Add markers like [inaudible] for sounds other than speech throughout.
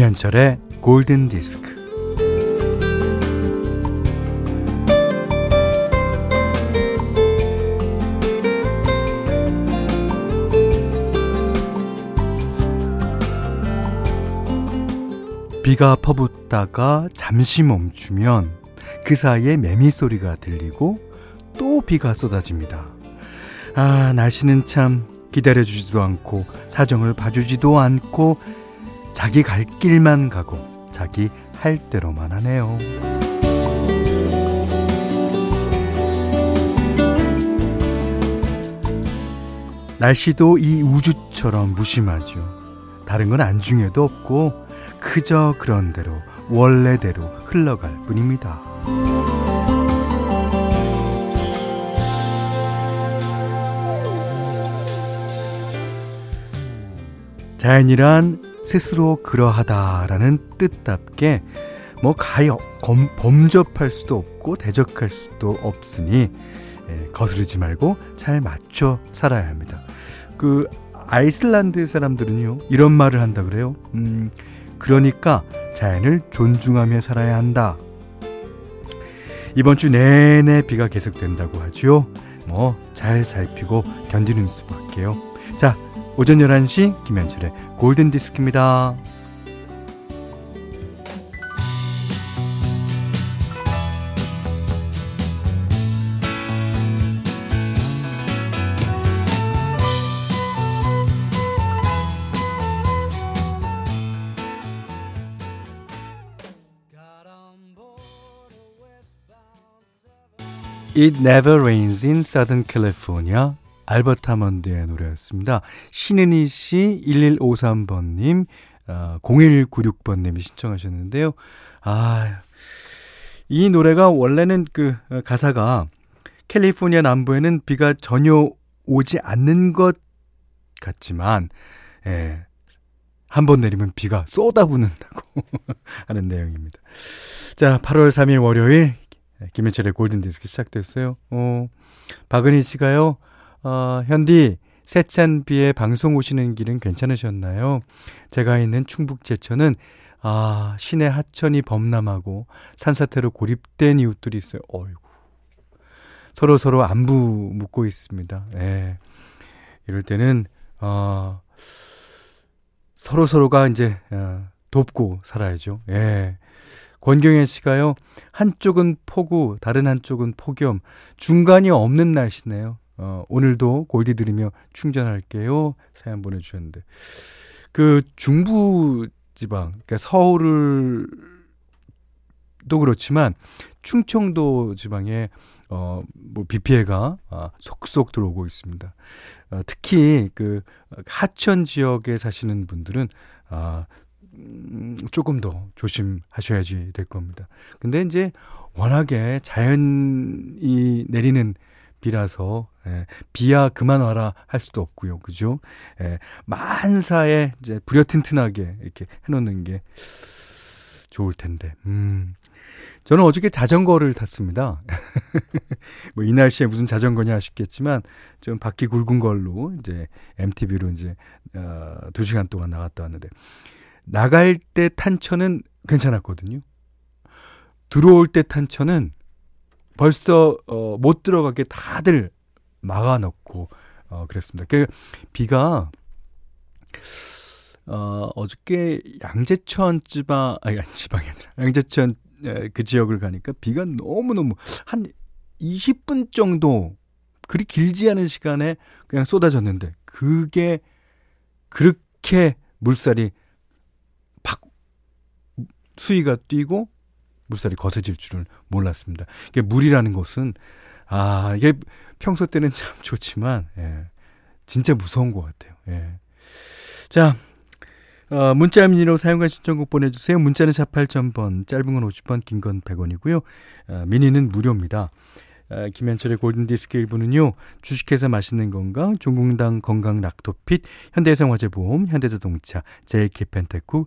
김현철의 골든 디스크. 비가 퍼붓다가 잠시 멈추면 그 사이에 매미 소리가 들리고 또 비가 쏟아집니다. 아, 날씨는 참 기다려주지도 않고 사정을 봐주지도 않고 자기 갈 길만 가고 자기 할 대로만 하네요. 날씨도 이 우주처럼 무심하죠. 다른 건 안중에도 없고 그저 그런 대로 원래대로 흘러갈 뿐입니다. 자연이란 스스로 그러하다라는 뜻답게 뭐 가요 검, 범접할 수도 없고 대적할 수도 없으니 예, 거스르지 말고 잘 맞춰 살아야 합니다. 그 아이슬란드 사람들은요 이런 말을 한다 그래요. 음, 그러니까 자연을 존중하며 살아야 한다. 이번 주 내내 비가 계속된다고 하죠. 뭐잘 살피고 견디는 수밖에요. 자, 오전 11시 김현철의 골든 디스크입니다. It Never Rains in Southern California 알버트 하먼드의 노래였습니다. 신은희 씨 1153번님 어, 0196번님이 신청하셨는데요. 아, 이 노래가 원래는 그 어, 가사가 캘리포니아 남부에는 비가 전혀 오지 않는 것 같지만 예, 한 번 내리면 비가 쏟아붓는다고 [laughs] 하는 내용입니다. 자, 8월 3일 월요일 김현철의 골든디스크 시작됐어요. 어, 박은희 씨가요. 어, 현디, 세찬 비에 방송 오시는 길은 괜찮으셨나요? 제가 있는 충북 제천은 아, 시내 하천이 범람하고 산사태로 고립된 이웃들이 있어요. 어이구. 서로 서로 안부 묻고 있습니다. 예. 이럴 때는 어, 서로 서로가 이제 어, 돕고 살아야죠. 예. 권경혜 씨가요. 한쪽은 폭우, 다른 한쪽은 폭염, 중간이 없는 날씨네요. 어, 오늘도 골디 들으며 충전할게요. 사연 보내주셨는데. 그 중부 지방, 그러니까 서울을 도 그렇지만 충청도 지방에 어, 뭐, 비 피해가 아, 속속 들어오고 있습니다. 어, 특히 그 하천 지역에 사시는 분들은 아, 음, 조금 더 조심하셔야지 될 겁니다. 근데 이제 워낙에 자연이 내리는 비라서 예, 비야 그만 와라 할 수도 없고요, 그죠? 예, 만사에 이제 부려튼튼하게 이렇게 해놓는 게 좋을 텐데. 음. 저는 어저께 자전거를 탔습니다. [laughs] 뭐 이 날씨에 무슨 자전거냐 하셨겠지만 좀 바퀴 굵은 걸로 이제 MTB로 이제 어, 2 시간 동안 나갔다 왔는데 나갈 때탄 차는 괜찮았거든요. 들어올 때탄 차는 벌써 어, 못 들어가게 다들 막아놓고 어, 그랬습니다. 그 비가 어, 어저께 양재천 지방 아니 지방이 아니라 양재천 그 지역을 가니까 비가 너무 너무 한 20분 정도 그리 길지 않은 시간에 그냥 쏟아졌는데 그게 그렇게 물살이 팍 수위가 뛰고 물살이 거세질 줄은 몰랐습니다. 이게 물이라는 것은 아 이게 평소 때는 참 좋지만 예, 진짜 무서운 것 같아요. 예. 자 어, 문자 미니로 사용과 신청곡 보내주세요. 문자는 48,000번, 짧은 건 50번, 긴건 100원이고요. 어, 미니는 무료입니다. 어, 김현철의 골든디스크 1부는요. 주식회사 맛있는 건강, 종공당 건강 락토핏, 현대해상화재보험, 현대자동차, 제일캐펜테쿠,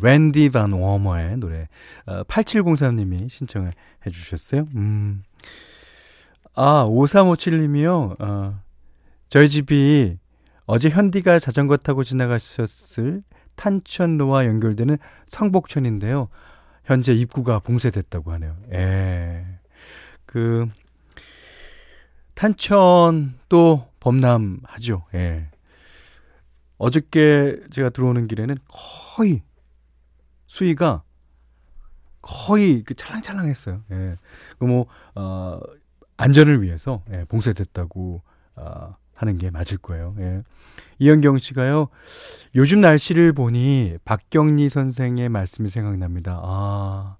랜디 반 워머의 노래 어, 8703님이 신청을 해주셨어요. 음. 아 5357님이요. 어, 저희 집이 어제 현디가 자전거 타고 지나가셨을 탄천로와 연결되는 성복천인데요. 현재 입구가 봉쇄됐다고 하네요. 예. 그 탄천 또 범람하죠. 예. 어저께 제가 들어오는 길에는 거의 수위가 거의 그 찰랑찰랑했어요. 예. 그뭐 어, 안전을 위해서 예, 봉쇄됐다고 어, 하는 게 맞을 거예요. 예. 이현경 씨가요. 요즘 날씨를 보니 박경리 선생의 말씀이 생각납니다. 아.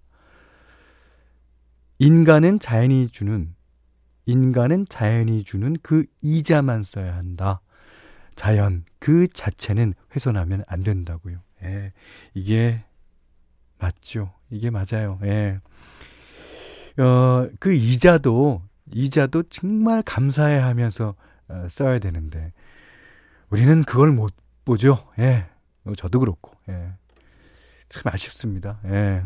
인간은 자연이 주는 인간은 자연이 주는 그 이자만 써야 한다. 자연 그 자체는 훼손하면 안 된다고요. 예. 이게 맞죠. 이게 맞아요. 예. 어, 그 이자도 이자도 정말 감사해 하면서 어, 써야 되는데 우리는 그걸 못 보죠. 예. 어, 저도 그렇고. 예. 참 아쉽습니다. 예.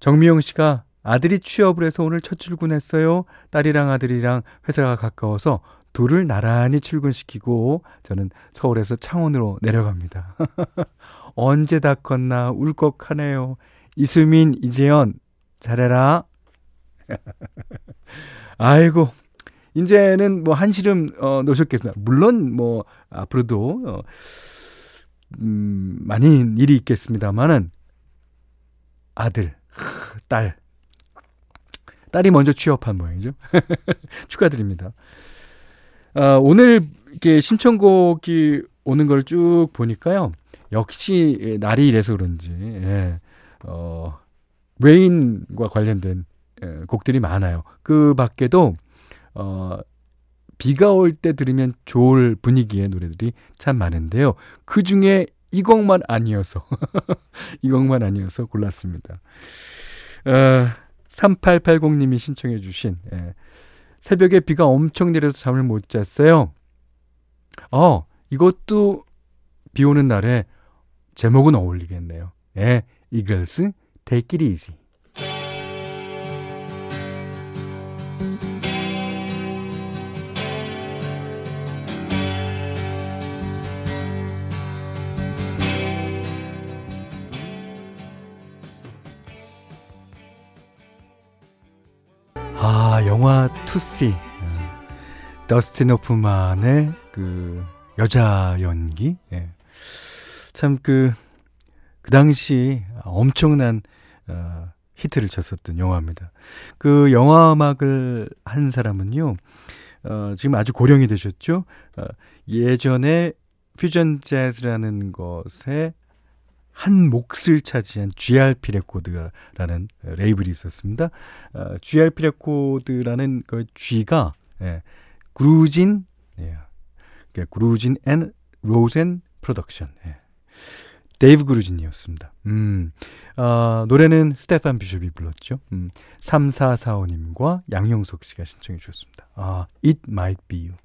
정미영 씨가 아들이 취업을 해서 오늘 첫 출근했어요. 딸이랑 아들이랑 회사가 가까워서 둘을 나란히 출근시키고 저는 서울에서 창원으로 내려갑니다. [laughs] 언제 다 컸나 울컥하네요. 이수민, 이재현, 잘해라. [laughs] 아이고, 이제는 뭐 한시름 어, 놓으셨겠습니다. 물론 뭐 앞으로도 어, 음, 많이 일이 있겠습니다만은 아들, 딸, 딸이 먼저 취업한 모양이죠. [laughs] 축하드립니다. 아, 오늘 이렇게 신청곡이 오는 걸 쭉 보니까요. 역시 날이 이래서 그런지 예, 어, 외인과 관련된 예, 곡들이 많아요. 그 밖에도 어, 비가 올 때 들으면 좋을 분위기의 노래들이 참 많은데요. 그 중에 이 곡만 아니어서, [laughs] 이 곡만 아니어서 골랐습니다. 어, 3880님이 신청해 주신, 예. 새벽에 비가 엄청 내려서 잠을 못 잤어요. 어, 이것도 비 오는 날에 제목은 어울리겠네요. 예, 이글스, Take It Easy. 아, 영화 Tootsie. 더스틴 호프만의 그 여자 연기. 예. 참 그, 그 당시 엄청난 어, 히트를 쳤었던 영화입니다. 그 영화 음악을 한 사람은요, 어, 지금 아주 고령이 되셨죠? 어, 예전에 퓨전 재즈라는 것에 한 몫을 차지한 GRP 레코드라는 레이블이 있었습니다. 어, GRP 레코드라는 그 G가 예, 그루진 예, Grusin and Rosen Production 예. 데이브 그루진이었습니다. 음, 어, 노래는 스테판 비숍이 불렀죠. 음, 3445님과 양용석 씨가 신청해 주셨습니다. 아, It Might Be You.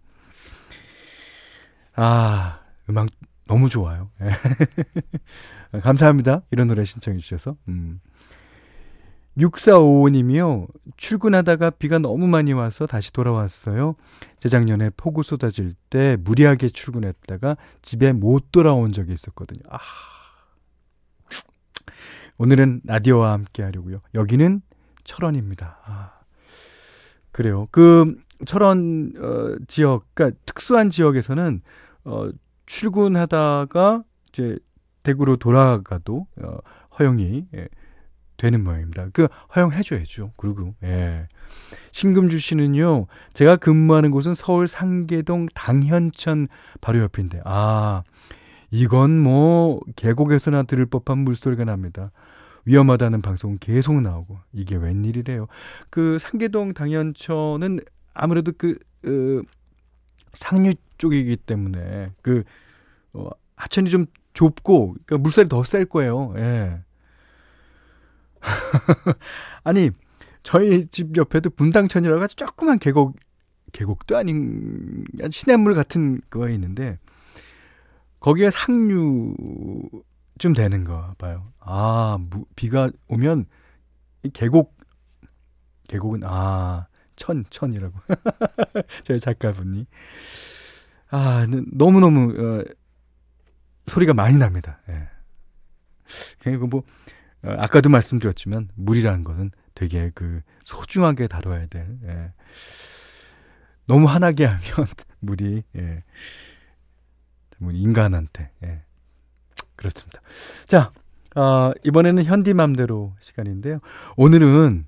아, 음악 너무 좋아요. [laughs] 감사합니다. 이런 노래 신청해 주셔서. 음. 6455님이요. 출근하다가 비가 너무 많이 와서 다시 돌아왔어요. 재작년에 폭우 쏟아질 때 무리하게 출근했다가 집에 못 돌아온 적이 있었거든요. 아. 오늘은 라디오와 함께 하려고요. 여기는 철원입니다. 아. 그래요. 그 철원 어, 지역, 그러니까 특수한 지역에서는 어, 출근하다가 이제 대구로 돌아가도 어, 허용이 예, 되는 모양입니다. 그 허용해줘야죠. 그리고 예. 신금주 씨는요. 제가 근무하는 곳은 서울 상계동 당현천 바로 옆인데 아 이건 뭐 계곡에서나 들을 법한 물소리가 납니다. 위험하다는 방송은 계속 나오고 이게 웬일이래요. 그 상계동 당현천은 아무래도 그 어, 상류 쪽이기 때문에 그 어, 하천이 좀 좁고 그러니까 물살이 더 셀 거예요. 예. [laughs] 아니 저희 집 옆에도 분당천이라고 아주 조그만 계곡 계곡도 아닌 시냇물 같은 거가 있는데 거기에 상류 좀 되는 거 봐요. 아, 무, 비가 오면 이 계곡 계곡은 아, 천 천이라고. [laughs] 저희 작가분이 아, 너무너무 어, 소리가 많이 납니다. 예. 그리고 뭐 어, 아까도 말씀드렸지만 물이라는 것은 되게 그 소중하게 다뤄야 될 예. 너무 환하게 하면 [laughs] 물이 예. 인간한테 예. 그렇습니다. 자, 어, 이번에는 현디맘대로 시간인데요. 오늘은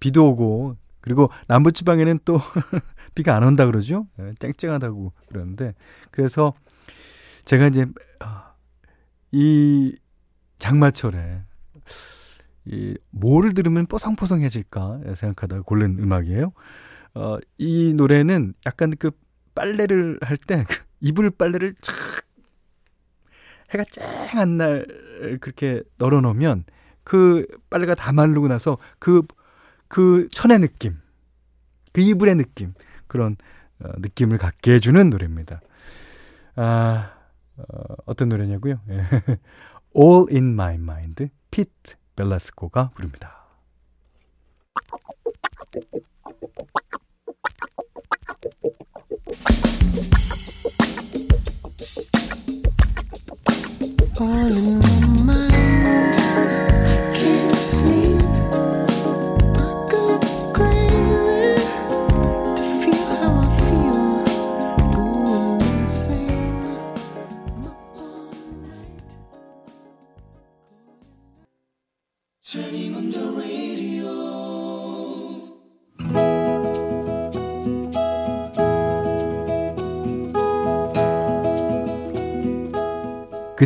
비도 오고 그리고 남부지방에는 또 [laughs] 비가 안 온다 그러죠. 예, 쨍쨍하다고 그러는데 그래서 제가 이제 아, 이 장마철에 이 뭐를 들으면 뽀송뽀송해질까 생각하다가 고른 음악이에요. 어, 이 노래는 약간 그 빨래를 할때 그 이불 빨래를 착 해가 쨍한 날 그렇게 널어 놓으면 그 빨래가 다 마르고 나서 그, 그 천의 느낌, 그 이불의 느낌, 그런 어, 느낌을 갖게 해주는 노래입니다. 아, 어, 어떤 노래냐고요? [laughs] All in My Mind, 피트 벨라스코가 부릅니다.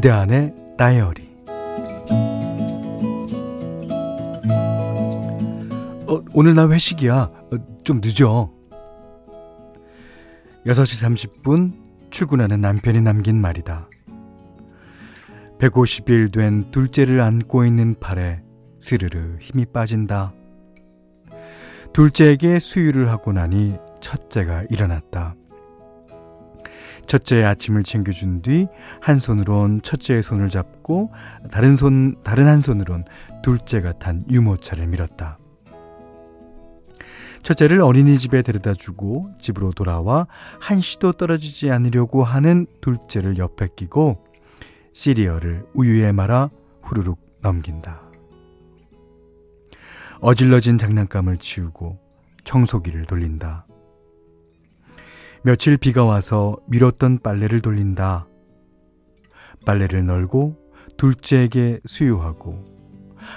그대 안의 다이어리 어, 오늘 나 회식이야. 어, 좀 늦어. 6시 30분 출근하는 남편이 남긴 말이다. 150일 된 둘째를 안고 있는 팔에 스르르 힘이 빠진다. 둘째에게 수유를 하고 나니 첫째가 일어났다. 첫째의 아침을 챙겨준 뒤 한 손으론 첫째의 손을 잡고 다른 손 다른 한 손으론 둘째가 탄 유모차를 밀었다. 첫째를 어린이집에 데려다 주고 집으로 돌아와 한시도 떨어지지 않으려고 하는 둘째를 옆에 끼고 시리얼을 우유에 말아 후루룩 넘긴다. 어질러진 장난감을 치우고 청소기를 돌린다. 며칠 비가 와서 밀었던 빨래를 돌린다. 빨래를 널고 둘째에게 수유하고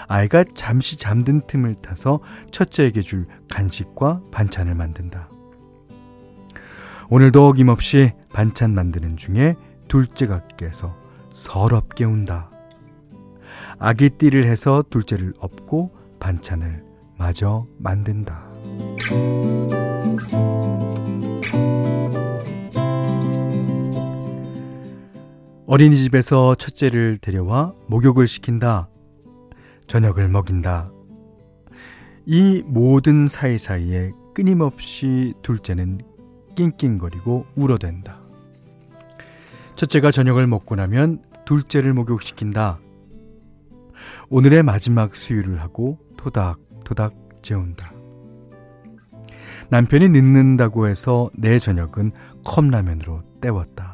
아이가 잠시 잠든 틈을 타서 첫째에게 줄 간식과 반찬을 만든다. 오늘도 어김없이 반찬 만드는 중에 둘째가 깨서 서럽게 운다. 아기띠를 해서 둘째를 업고 반찬을 마저 만든다. 어린이집에서 첫째를 데려와 목욕을 시킨다. 저녁을 먹인다. 이 모든 사이사이에 끊임없이 둘째는 낑낑거리고 울어댄다. 첫째가 저녁을 먹고 나면 둘째를 목욕시킨다. 오늘의 마지막 수유를 하고 토닥토닥 재운다. 남편이 늦는다고 해서 내 저녁은 컵라면으로 때웠다.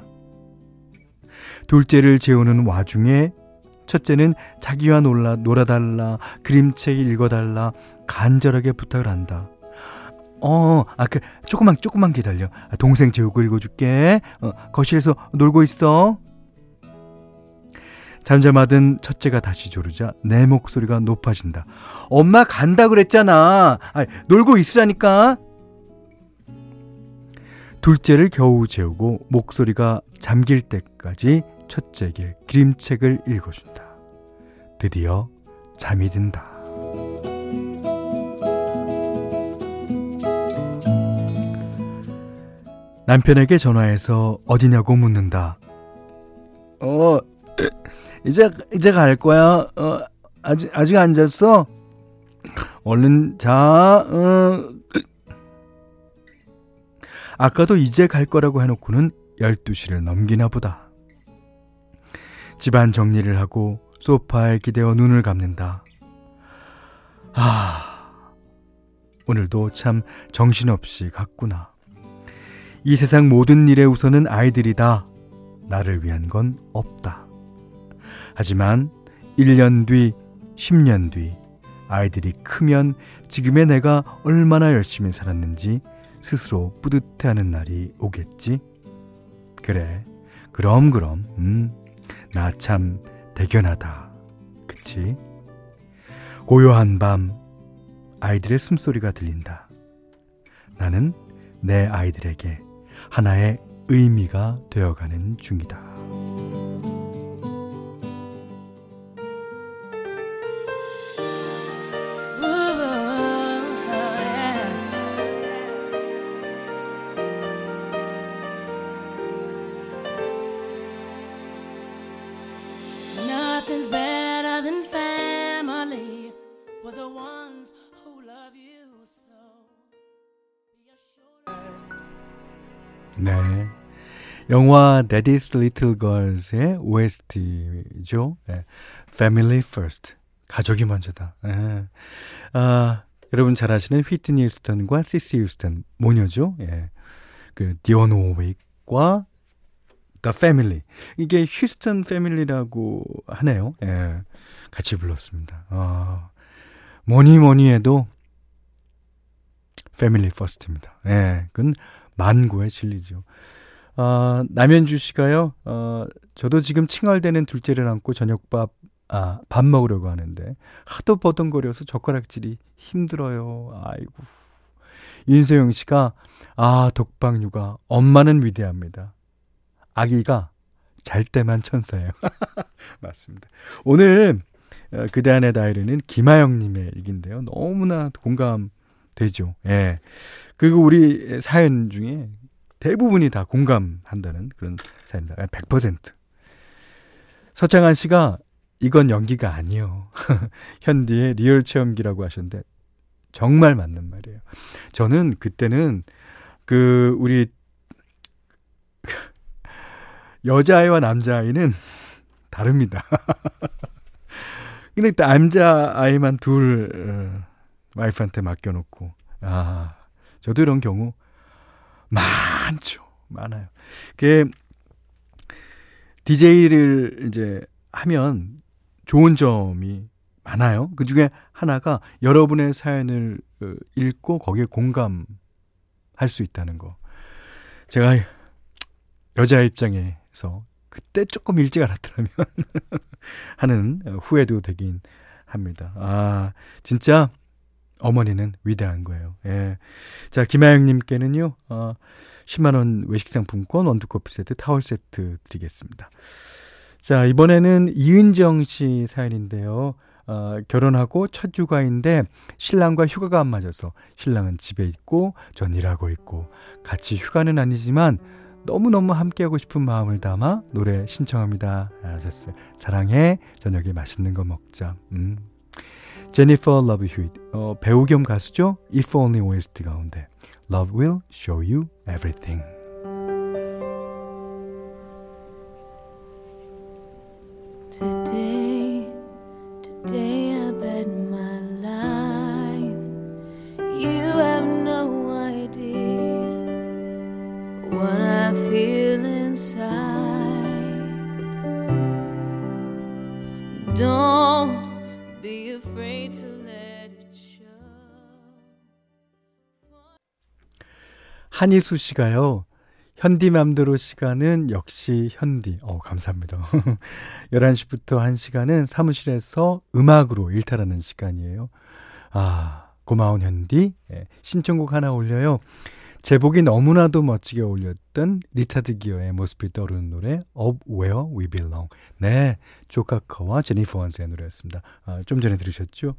둘째를 재우는 와중에 첫째는 자기와 놀라, 놀아달라, 그림책 읽어달라, 간절하게 부탁을 한다. 어, 아, 그, 조금만, 조금만 기다려. 아, 동생 재우고 읽어줄게. 어, 거실에서 놀고 있어. 잠잠하던 첫째가 다시 조르자 내 목소리가 높아진다. 엄마 간다 그랬잖아. 아, 놀고 있으라니까. 둘째를 겨우 재우고 목소리가 잠길 때까지 첫째에게 그림책을 읽어준다. 드디어 잠이 든다. 남편에게 전화해서 어디냐고 묻는다. 어, 이제, 이제 갈 거야. 어, 아직, 아직 안 잤어? 얼른 자, 어. 아까도 이제 갈 거라고 해놓고는 12시를 넘기나 보다. 집안 정리를 하고 소파에 기대어 눈을 감는다. 아, 오늘도 참 정신없이 갔구나. 이 세상 모든 일의 우선은 아이들이다. 나를 위한 건 없다. 하지만 1년 뒤, 10년 뒤, 아이들이 크면 지금의 내가 얼마나 열심히 살았는지 스스로 뿌듯해하는 날이 오겠지? 그래, 그럼, 그럼, 음, 나 참 대견하다. 그치? 고요한 밤, 아이들의 숨소리가 들린다. 나는 내 아이들에게 하나의 의미가 되어가는 중이다. 네. 영화 Daddy's Little Girls의 OST죠. 네. Family First. 가족이 먼저다. 네. 아, 여러분 잘 아시는 휘트니 휴스턴과 시시 휴스턴 모녀죠. 예. 그 디온 오윅과 The Family. 이게 휴스턴 패밀리라고 하네요. 예. 같이 불렀습니다. 아, 뭐니 뭐니 해도 패밀리 퍼스트입니다. 예. 그건 만고의 진리죠. 어, 남현주 씨가요, 어, 저도 지금 칭얼대는 둘째를 안고 저녁밥, 아, 밥 먹으려고 하는데, 하도 버둥거려서 젓가락질이 힘들어요. 아이고. 윤소영 씨가, 아, 독방 육아. 엄마는 위대합니다. 아기가 잘 때만 천사예요. [laughs] 맞습니다. 오늘, 어, 그대 안의 다이리는 김하영님의 얘기인데요. 너무나 공감 되죠. 예. 그리고 우리 사연 중에 대부분이 다 공감한다는 그런 사연입니다. 100%. 서창한 씨가 이건 연기가 아니요. [laughs] 현디의 리얼 체험기라고 하셨는데 정말 맞는 말이에요. 저는 그때는 그 우리 [laughs] 여자아이와 남자아이는 다릅니다. [laughs] 근데 남자아이만 둘 어, 와이프한테 맡겨놓고 아 저도 이런 경우 많죠. 많아요. 그게 DJ를 이제 하면 좋은 점이 많아요. 그 중에 하나가 여러분의 사연을 어, 읽고 거기에 공감할 수 있다는 거. 제가 여자 입장에서 그때 조금 일찍 알았더라면 [laughs] 하는 후회도 되긴 합니다. 아, 진짜 어머니는 위대한 거예요. 예. 자, 김하영님께는요, 어, 10만원 외식 상품권, 원두커피 세트, 타월 세트 드리겠습니다. 자, 이번에는 이은정 씨 사연인데요. 어, 결혼하고 첫 휴가인데 신랑과 휴가가 안 맞아서 신랑은 집에 있고 전 일하고 있고 같이 휴가는 아니지만 너무너무 함께하고 싶은 마음을 담아 노래 신청합니다. 하셨어요. 사랑해. 저녁에 맛있는 거 먹자. 음, 제니퍼 러브 휴잇 어, 배우 겸 가수죠. If Only OST 가운데 Love Will Show You Everything Today, today I bet my life You have no idea What I feel inside 한희수 씨가요. 현디맘대로 시간은 역시 현디. 어, 감사합니다. [laughs] 11시부터 1시간은 사무실에서 음악으로 일탈하는 시간이에요. 아, 고마운 현디. 예, 신청곡 하나 올려요. 제복이 너무나도 멋지게 어울렸던 리차드 기어의 모습이 떠오르는 노래 Up Where We Belong. 네, 조 카커와 제니퍼 원스의 노래였습니다. 아, 좀 전에 들으셨죠?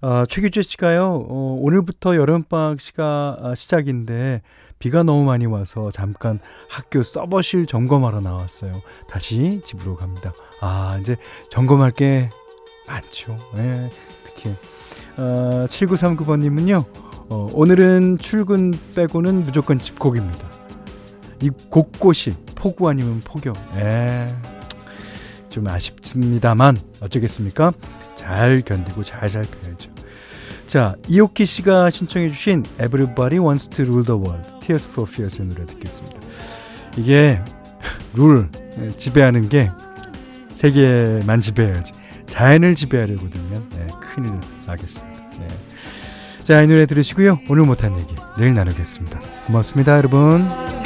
아, 최규재 씨가요. 어, 오늘부터 여름방학 시가 아, 시작인데 비가 너무 많이 와서 잠깐 학교 서버실 점검하러 나왔어요. 다시 집으로 갑니다. 아, 이제 점검할 게 많죠. 네, 특히 어, 7939번님은요. 어, 오늘은 출근 빼고는 무조건 집콕입니다. 이 곳곳이 폭우 아니면 폭염. 에. 좀 아쉽습니다만 어쩌겠습니까? 잘 견디고 잘 살펴야죠. 자, 이옥기 씨가 신청해 주신 Everybody Wants to Rule the World, Tears for Fears의 노래 듣겠습니다. 이게 룰 지배하는 게 세계만 지배해야지. 자연을 지배하려고 들면 네, 큰일을 나겠습니다. 네. 자, 이 노래 들으시고요. 오늘 못한 얘기 내일 나누겠습니다. 고맙습니다, 여러분.